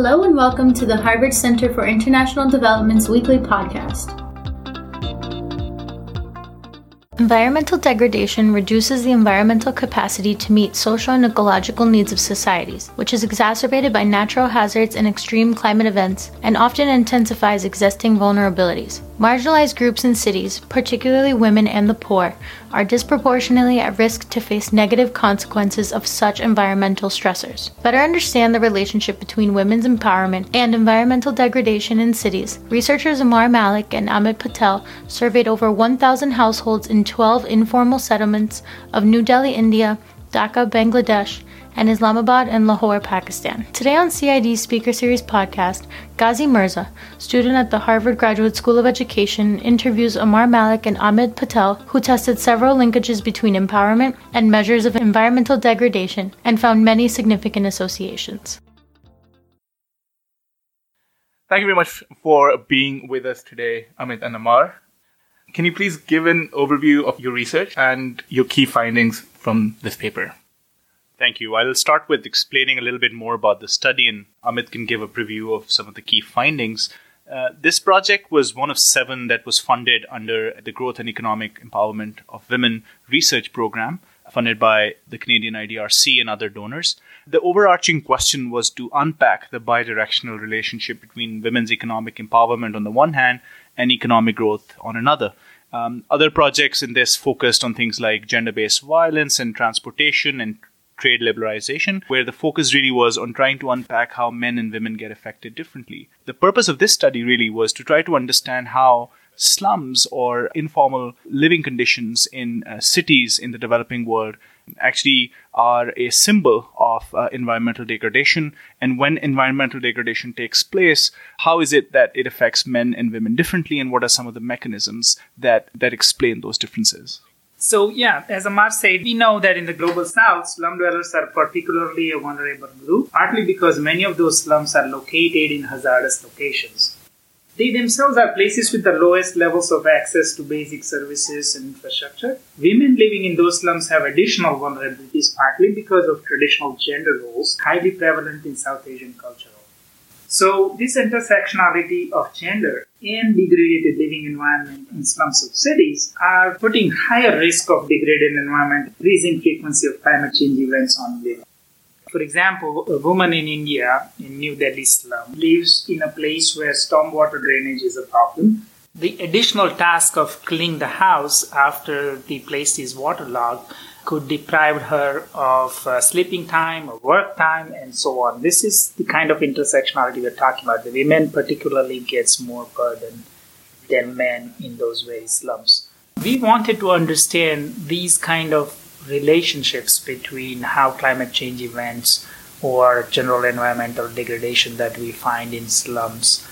Hello and welcome to the Harvard Center for International Development's weekly podcast. Environmental degradation reduces the environmental capacity to meet social and ecological needs of societies, which is exacerbated by natural hazards and extreme climate events, and often intensifies existing vulnerabilities. Marginalized groups in cities, particularly women and the poor, are disproportionately at risk to face negative consequences of such environmental stressors. Better understand the relationship between women's empowerment and environmental degradation in cities, researchers Amar Malik and Amit Patel surveyed over 1,000 households in 12 informal settlements of New Delhi, India, Dhaka, Bangladesh, and Islamabad and Lahore, Pakistan. Today on CID Speaker Series podcast, Ghazi Mirza, student at the Harvard Graduate School of Education, interviews Amar Malik and Amit Patel, who tested several linkages between empowerment and measures of environmental degradation and found many significant associations. Thank you very much for being with us today, Amit and Amar. Can you please give an overview of your research and your key findings from this paper? Thank you. I'll start with explaining a little bit more about the study, and Amit can give a preview of some of the key findings. Uh, this project was one of seven that was funded under the Growth and Economic Empowerment of Women Research Program, funded by the Canadian IDRC and other donors. The overarching question was to unpack the bidirectional relationship between women's economic empowerment on the one hand and economic growth on another. Um, other projects in this focused on things like gender based violence and transportation and trade liberalization, where the focus really was on trying to unpack how men and women get affected differently. The purpose of this study really was to try to understand how slums or informal living conditions in uh, cities in the developing world actually are a symbol of uh, environmental degradation. And when environmental degradation takes place, how is it that it affects men and women differently, and what are some of the mechanisms that, that explain those differences? So, yeah, as Amar said, we know that in the global south, slum dwellers are particularly a vulnerable group, partly because many of those slums are located in hazardous locations. They themselves are places with the lowest levels of access to basic services and infrastructure. Women living in those slums have additional vulnerabilities, partly because of traditional gender roles highly prevalent in South Asian culture. So, this intersectionality of gender and degraded living environment in slums of cities are putting higher risk of degraded environment, increasing frequency of climate change events on women. For example, a woman in India, in New Delhi slum, lives in a place where stormwater drainage is a problem. The additional task of cleaning the house after the place is waterlogged could deprive her of uh, sleeping time or work time and so on. This is the kind of intersectionality we're talking about. The women particularly gets more burden than men in those very slums. We wanted to understand these kind of relationships between how climate change events or general environmental degradation that we find in slums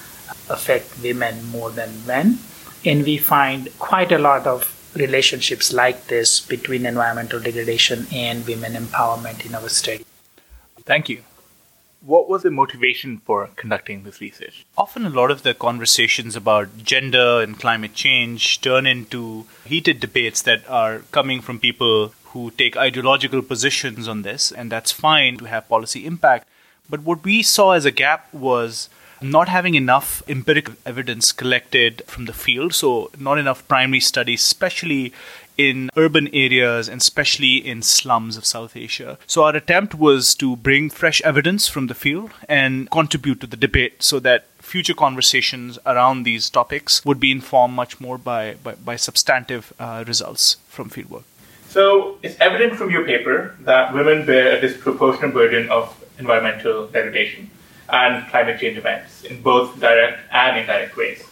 affect women more than men. And we find quite a lot of relationships like this between environmental degradation and women empowerment in our study. Thank you. What was the motivation for conducting this research? Often, a lot of the conversations about gender and climate change turn into heated debates that are coming from people who take ideological positions on this, and that's fine to have policy impact. But what we saw as a gap was not having enough empirical evidence collected from the field, so not enough primary studies, especially in urban areas and especially in slums of South Asia. So our attempt was to bring fresh evidence from the field and contribute to the debate so that future conversations around these topics would be informed much more by, by, by substantive uh, results from fieldwork. So it's evident from your paper that women bear a disproportionate burden of environmental degradation and climate change events in both direct and indirect ways.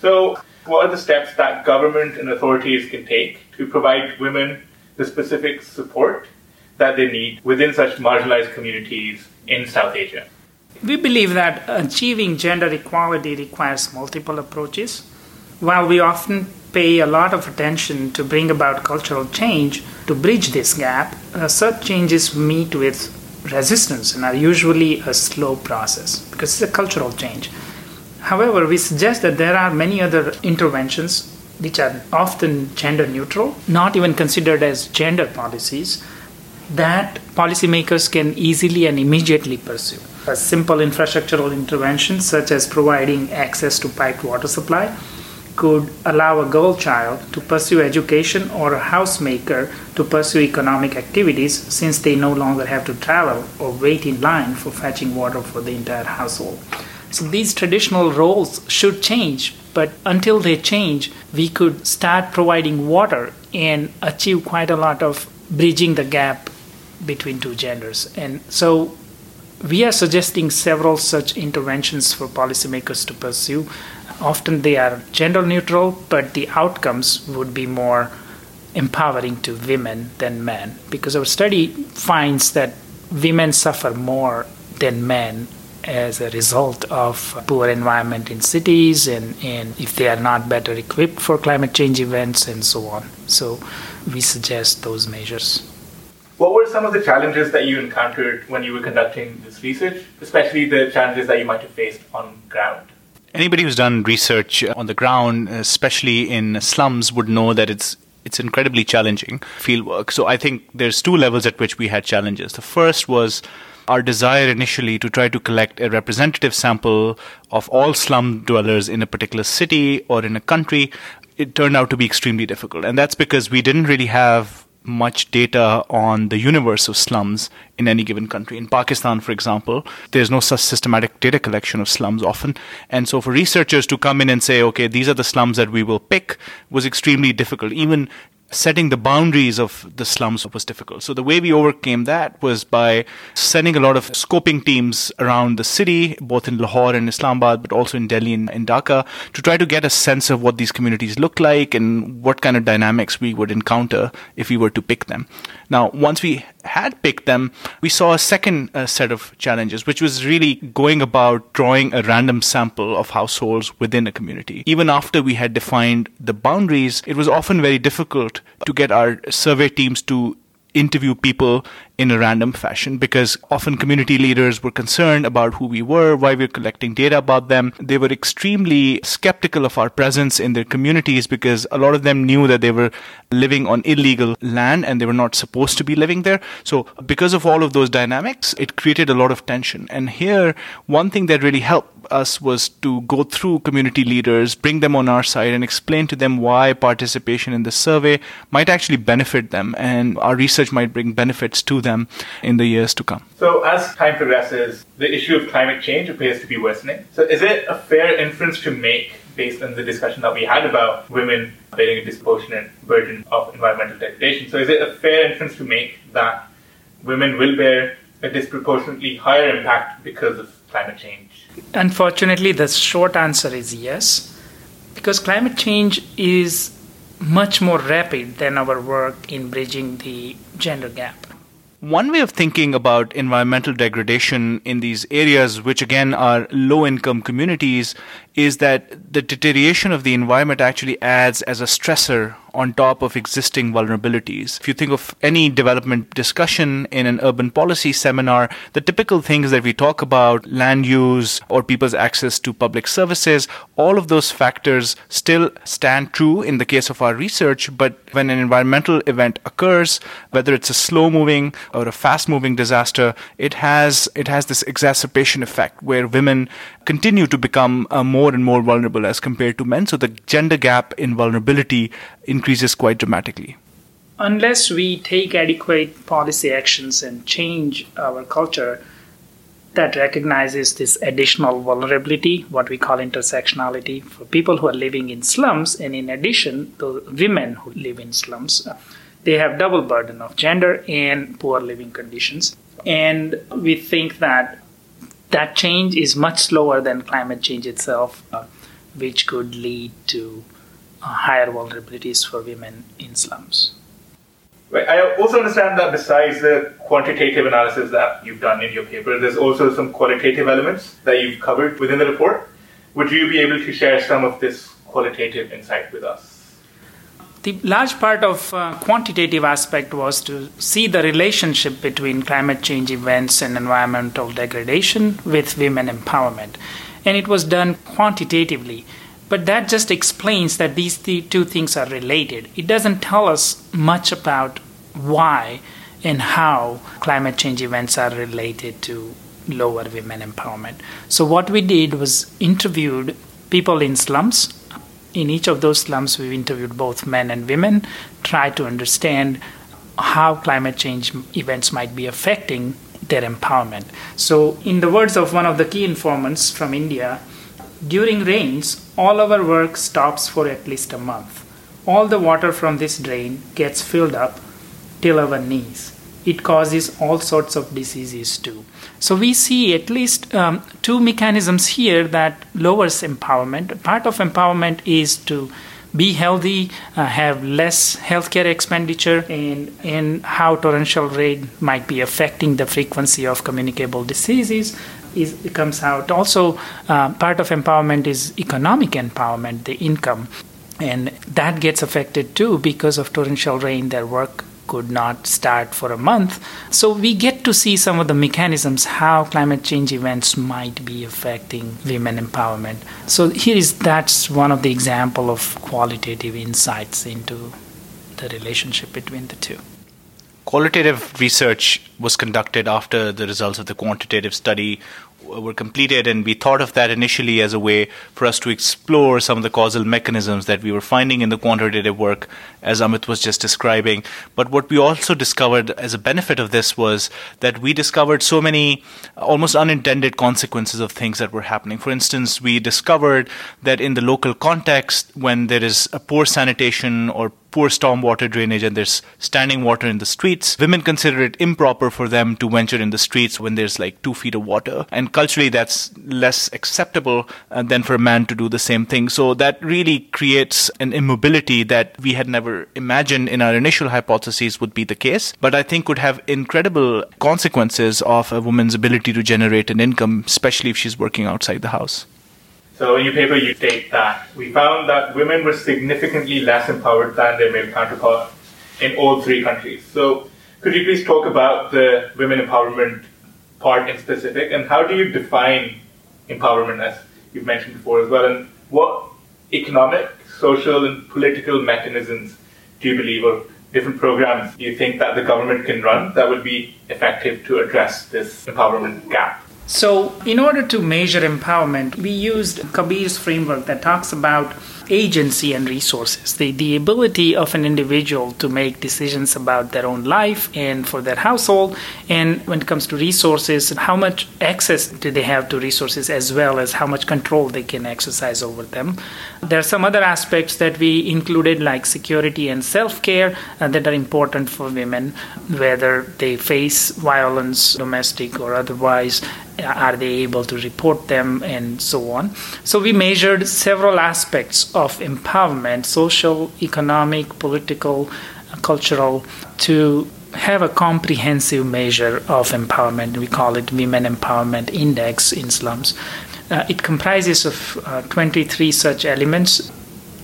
So, what are the steps that government and authorities can take to provide women the specific support that they need within such marginalized communities in South Asia? We believe that achieving gender equality requires multiple approaches. While we often pay a lot of attention to bring about cultural change to bridge this gap, uh, such changes meet with resistance and are usually a slow process because it's a cultural change. However, we suggest that there are many other interventions which are often gender neutral, not even considered as gender policies, that policymakers can easily and immediately pursue. A simple infrastructural intervention, such as providing access to piped water supply, could allow a girl child to pursue education or a housemaker to pursue economic activities since they no longer have to travel or wait in line for fetching water for the entire household. So these traditional roles should change, but until they change, we could start providing water and achieve quite a lot of bridging the gap between two genders. And so we are suggesting several such interventions for policymakers to pursue. Often they are gender neutral, but the outcomes would be more empowering to women than men because our study finds that women suffer more than men as a result of poor environment in cities and, and if they are not better equipped for climate change events and so on. So we suggest those measures. What were some of the challenges that you encountered when you were conducting this research, especially the challenges that you might have faced on ground? Anybody who's done research on the ground, especially in slums, would know that it's it's incredibly challenging fieldwork. So I think there's two levels at which we had challenges. The first was our desire initially to try to collect a representative sample of all slum dwellers in a particular city or in a country. It turned out to be extremely difficult. And that's because we didn't really have much data on the universe of slums in any given country. In Pakistan, for example, there's no such systematic data collection of slums often. And so for researchers to come in and say, okay, these are the slums that we will pick was extremely difficult. Even setting the boundaries of the slums was difficult. So the way we overcame that was by sending a lot of scoping teams around the city, both in Lahore and Islamabad, but also in Delhi and in Dhaka, to try to get a sense of what these communities look like and what kind of dynamics we would encounter if we were to pick them. Now, once we had picked them, we saw a second uh, set of challenges, which was really going about drawing a random sample of households within a community. Even after we had defined the boundaries, it was often very difficult to get our survey teams to interview people in a random fashion because often community leaders were concerned about who we were, why we were collecting data about them. They were extremely skeptical of our presence in their communities because a lot of them knew that they were living on illegal land and they were not supposed to be living there. So because of all of those dynamics, it created a lot of tension. And here, one thing that really helped us was to go through community leaders, bring them on our side, and explain to them why participation in the survey might actually benefit them and our research might bring benefits to them in the years to come. So, as time progresses, the issue of climate change appears to be worsening. So, is it a fair inference to make based on the discussion that we had about women bearing a disproportionate burden of environmental degradation? So, is it a fair inference to make that women will bear a disproportionately higher impact because of climate change? Unfortunately, the short answer is yes, because climate change is much more rapid than our work in bridging the gender gap. One way of thinking about environmental degradation in these areas, which again are low income communities, is that the deterioration of the environment actually adds as a stressor on top of existing vulnerabilities. If you think of any development discussion in an urban policy seminar, the typical things that we talk about, land use or people's access to public services, all of those factors still stand true in the case of our research. But when an environmental event occurs, whether it's a slow moving or a fast moving disaster, it has, it has this exacerbation effect where women continue to become uh, more and more vulnerable as compared to men. So the gender gap in vulnerability increases quite dramatically. Unless we take adequate policy actions and change our culture that recognizes this additional vulnerability, what we call intersectionality, for people who are living in slums, and in addition, the women who live in slums, they have double burden of gender and poor living conditions. And we think that that change is much slower than climate change itself, uh, which could lead to higher vulnerabilities for women in slums. Right. I also understand that besides the quantitative analysis that you've done in your paper, there's also some qualitative elements that you've covered within the report. Would you be able to share some of this qualitative insight with us? The large part of uh, quantitative aspect was to see the relationship between climate change events and environmental degradation with women empowerment. And it was done quantitatively. But that just explains that these two things are related. It doesn't tell us much about why and how climate change events are related to lower women empowerment. So what we did was interviewed people in slums. In each of those slums, we interviewed both men and women, tried to understand how climate change events might be affecting their empowerment. So, in the words of one of the key informants from India, during rains, all our work stops for at least a month. All the water from this drain gets filled up till our knees. It causes all sorts of diseases too. So we see at least um, two mechanisms here that lowers empowerment. Part of empowerment is to be healthy, uh, have less healthcare expenditure, and, and how torrential rain might be affecting the frequency of communicable diseases. Is, comes out also uh, part of empowerment is economic empowerment the income and that gets affected too because of torrential rain their work could not start for a month. So we get to see some of the mechanisms how climate change events might be affecting women empowerment. So here is that's one of the example of qualitative insights into the relationship between the two. Qualitative research was conducted after the results of the quantitative study were completed, and we thought of that initially as a way for us to explore some of the causal mechanisms that we were finding in the quantitative work, as Amit was just describing. But what we also discovered as a benefit of this was that we discovered so many uh, almost unintended consequences of things that were happening. For instance, we discovered that in the local context, when there is a poor sanitation or poor stormwater drainage and there's standing water in the streets, women consider it improper for them to venture in the streets when there's like two feet of water. And culturally, that's less acceptable uh, than for a man to do the same thing. So that really creates an immobility that we had never imagined in our initial hypotheses would be the case, but I think would have incredible consequences of a woman's ability to generate an income, especially if she's working outside the house. So in your paper, you state that we found that women were significantly less empowered than their male counterparts in all three countries. So could you please talk about the women empowerment part in specific, and how do you define empowerment, as you've mentioned before as well, and what economic, social, and political mechanisms do you believe, or different programs do you think that the government can run that would be effective to address this empowerment gap? So, in order to measure empowerment, we used Kabeer's framework that talks about agency and resources, the, the ability of an individual to make decisions about their own life and for their household. And when it comes to resources, how much access do they have to resources as well as how much control they can exercise over them. There are some other aspects that we included, like security and self care, uh, that are important for women, whether they face violence, domestic or otherwise, are they able to report them and so on? So we measured several aspects of empowerment social economic political cultural to have a comprehensive measure of empowerment. We call it women empowerment index in slums. Uh, it comprises of uh, 23 such elements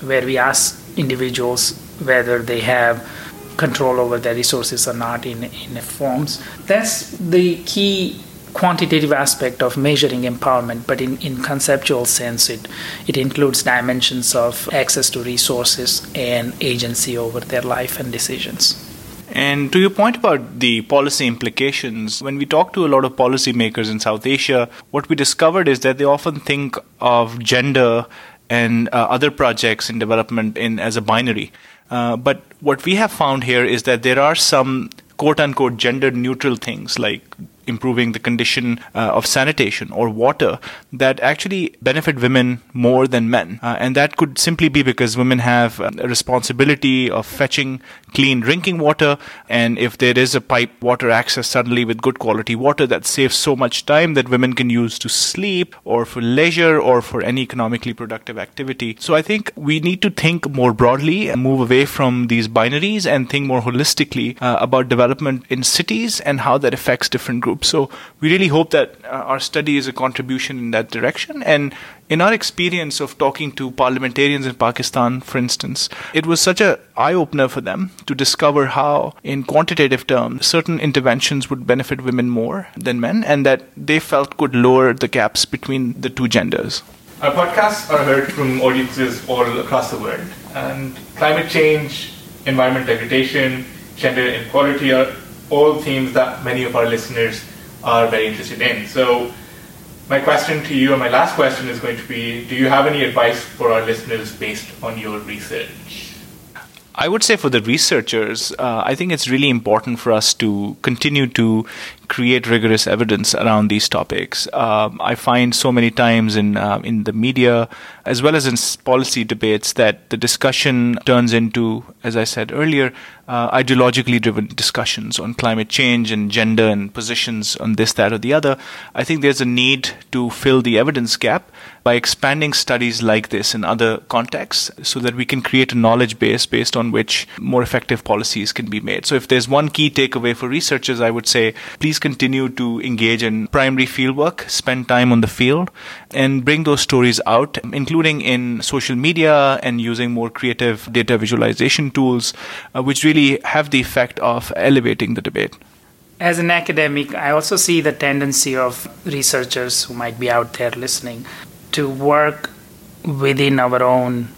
where we ask individuals whether they have control over their resources or not in, in forms. That's the key quantitative aspect of measuring empowerment, but in, in conceptual sense, it, it includes dimensions of access to resources and agency over their life and decisions. And to your point about the policy implications, when we talk to a lot of policymakers in South Asia, what we discovered is that they often think of gender and uh, other projects in development in as a binary. Uh, but what we have found here is that there are some quote unquote gender neutral things like improving the condition uh, of sanitation or water that actually benefit women more than men. Uh, and that could simply be because women have a responsibility of fetching clean drinking water. And if there is a pipe water access suddenly with good quality water, that saves so much time that women can use to sleep or for leisure or for any economically productive activity. So I think we need to think more broadly and move away from these binaries and think more holistically uh, about development in cities and how that affects different groups So we really hope that uh, our study is a contribution in that direction. And in our experience of talking to parliamentarians in Pakistan, for instance, it was such an eye opener for them to discover how, in quantitative terms, certain interventions would benefit women more than men, and that they felt could lower the gaps between the two genders. Our podcasts are heard from audiences all across the world, and climate change, environment degradation, gender inequality are all themes that many of our listeners are very interested in. So, my question to you, and my last question is going to be Do you have any advice for our listeners based on your research? I would say for the researchers, uh, I think it's really important for us to continue to create rigorous evidence around these topics. Um, I find so many times in uh, in the media as well as in policy debates that the discussion turns into, as I said earlier, uh, ideologically driven discussions on climate change and gender and positions on this, that, or the other. I think there's a need to fill the evidence gap by expanding studies like this in other contexts so that we can create a knowledge base based on which more effective policies can be made. So, if there's one key takeaway for researchers, I would say please continue to engage in primary fieldwork, spend time on the field, and bring those stories out, including in social media and using more creative data visualization tools, uh, which really have the effect of elevating the debate. As an academic, I also see the tendency of researchers who might be out there listening to work within our own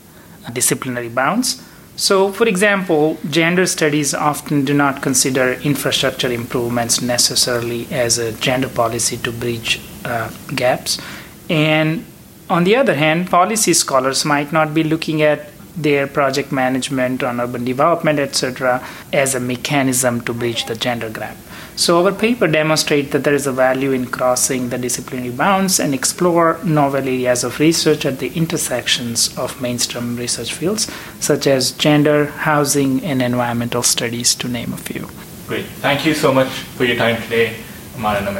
disciplinary bounds so, for example, gender studies often do not consider infrastructure improvements necessarily as a gender policy to bridge uh, gaps. And on the other hand, policy scholars might not be looking at their project management on urban development, etc., as a mechanism to bridge the gender gap. So our paper demonstrates that there is a value in crossing the disciplinary bounds and explore novel areas of research at the intersections of mainstream research fields such as gender, housing, and environmental studies, to name a few. Great. Thank you so much for your time today, Amar and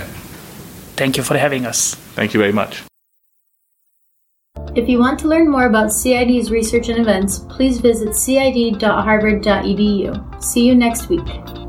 Thank you for having us. Thank you very much. If you want to learn more about CID's research and events, please visit cid.harvard.edu. See you next week.